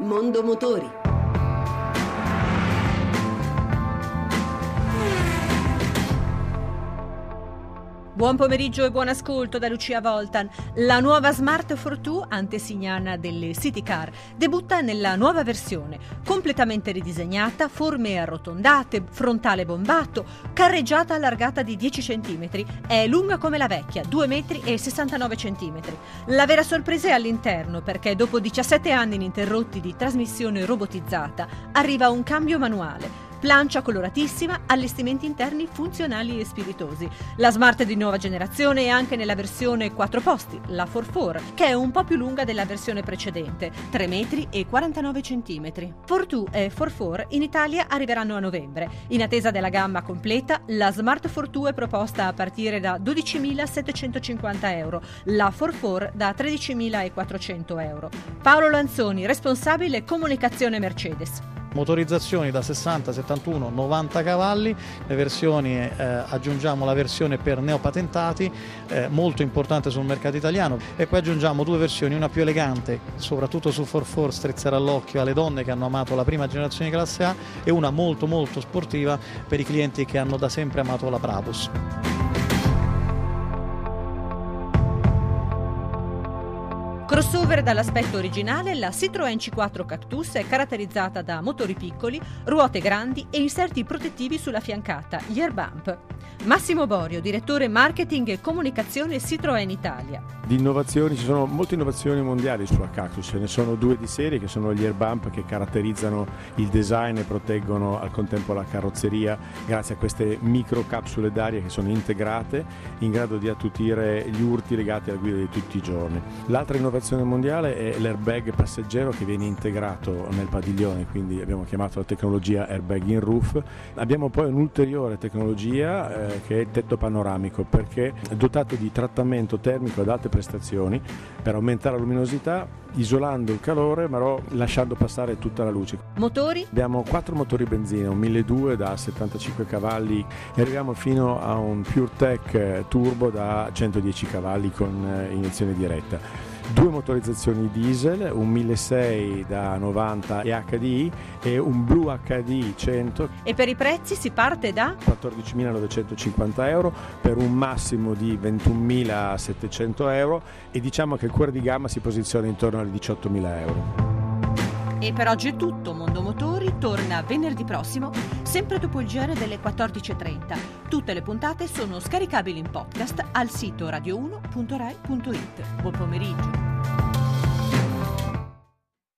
Mondo Motori. Buon pomeriggio e buon ascolto da Lucia Voltan. La nuova Smart Fortwo, antesignana delle City Car, debutta nella nuova versione, completamente ridisegnata, forme arrotondate, frontale bombato, carreggiata allargata di 10 cm. È lunga come la vecchia, 2 metri e 69 cm. La vera sorpresa è all'interno, perché dopo 17 anni ininterrotti di trasmissione robotizzata, arriva un cambio manuale plancia coloratissima, allestimenti interni funzionali e spiritosi. La Smart di nuova generazione è anche nella versione 4 posti, la 4 che è un po' più lunga della versione precedente, 3 metri e 49 centimetri. 42 e 44 in Italia arriveranno a novembre. In attesa della gamma completa, la Smart 42 è proposta a partire da 12.750 euro, la 44 da 13.400 euro. Paolo Lanzoni, responsabile comunicazione Mercedes motorizzazioni da 60, 71, 90 cavalli, le versioni eh, aggiungiamo la versione per neopatentati, eh, molto importante sul mercato italiano e poi aggiungiamo due versioni, una più elegante, soprattutto su 4 strizzerà l'occhio alle donne che hanno amato la prima generazione classe A e una molto molto sportiva per i clienti che hanno da sempre amato la Brabus. Crossover dall'aspetto originale, la Citroën C4 Cactus è caratterizzata da motori piccoli, ruote grandi e inserti protettivi sulla fiancata, gli airbump. Massimo Borio, direttore marketing e comunicazione Citroën Italia. Di innovazioni, ci sono molte innovazioni mondiali sulla Cactus, ce ne sono due di serie che sono gli airbump che caratterizzano il design e proteggono al contempo la carrozzeria grazie a queste micro capsule d'aria che sono integrate in grado di attutire gli urti legati alla guida di tutti i giorni. L'altra innovazione mondiale è l'airbag passeggero che viene integrato nel padiglione, quindi abbiamo chiamato la tecnologia airbag in roof. Abbiamo poi un'ulteriore tecnologia eh, che è il tetto panoramico perché è dotato di trattamento termico ad alte prestazioni per aumentare la luminosità isolando il calore ma lasciando passare tutta la luce. Motori? Abbiamo quattro motori benzina, un 1200 da 75 cavalli e arriviamo fino a un PureTech turbo da 110 cavalli con eh, iniezione diretta due motorizzazioni diesel, un 1600 da 90 e HDI e un Blue HDI 100. E per i prezzi si parte da 14.950 euro per un massimo di 21.700 euro e diciamo che il cuore di gamma si posiziona intorno ai 18.000 euro. E per oggi è tutto, Mondo Motori torna venerdì prossimo, sempre dopo il GR delle 14.30. Tutte le puntate sono scaricabili in podcast al sito radio1.rai.it. Buon pomeriggio.